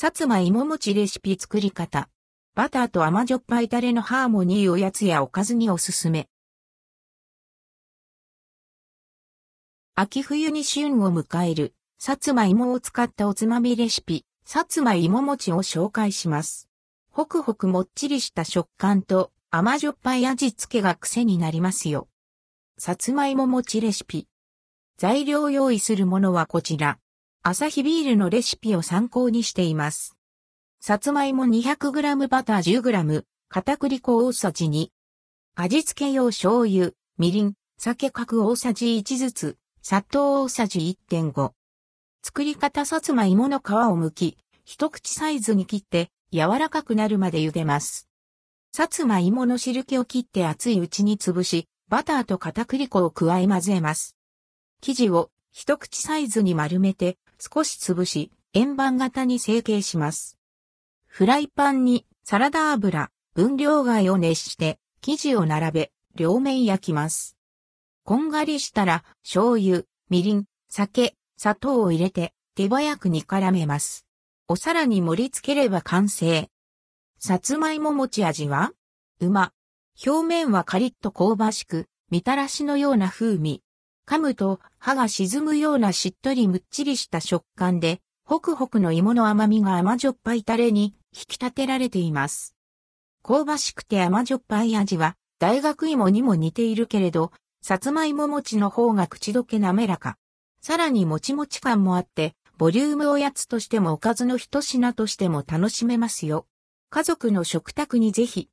さつまいも餅レシピ作り方。バターと甘じょっぱいタレのハーモニーおやつやおかずにおすすめ。秋冬に旬を迎える、さつまいもを使ったおつまみレシピ、さつまいも餅を紹介します。ほくほくもっちりした食感と甘じょっぱい味付けが癖になりますよ。さつまいも餅レシピ。材料用意するものはこちら。アサヒビールのレシピを参考にしています。さつまいも 200g バター 10g、片栗粉大さじ2。味付け用醤油、みりん、酒角大さじ1ずつ、砂糖大さじ1.5。作り方さつまいもの皮を剥き、一口サイズに切って柔らかくなるまで茹でます。さつまいもの汁気を切って熱いうちに潰し、バターと片栗粉を加え混ぜます。生地を一口サイズに丸めて少し潰し、円盤型に成形します。フライパンにサラダ油、分量貝を熱して生地を並べ、両面焼きます。こんがりしたら醤油、みりん、酒、砂糖を入れて手早く煮絡めます。お皿に盛り付ければ完成。さつまいも餅味は？うま。表面はカリッと香ばしく、みたらしのような風味。噛むと歯が沈むようなしっとりむっちりした食感で、ホクホクの芋の甘みが甘じょっぱいタレに引き立てられています。香ばしくて甘じょっぱい味は大学芋にも似ているけれど、さつまいも餅の方が口どけ滑らか。さらにもちもち感もあって、ボリュームおやつとしてもおかずの一品としても楽しめますよ。家族の食卓にぜひ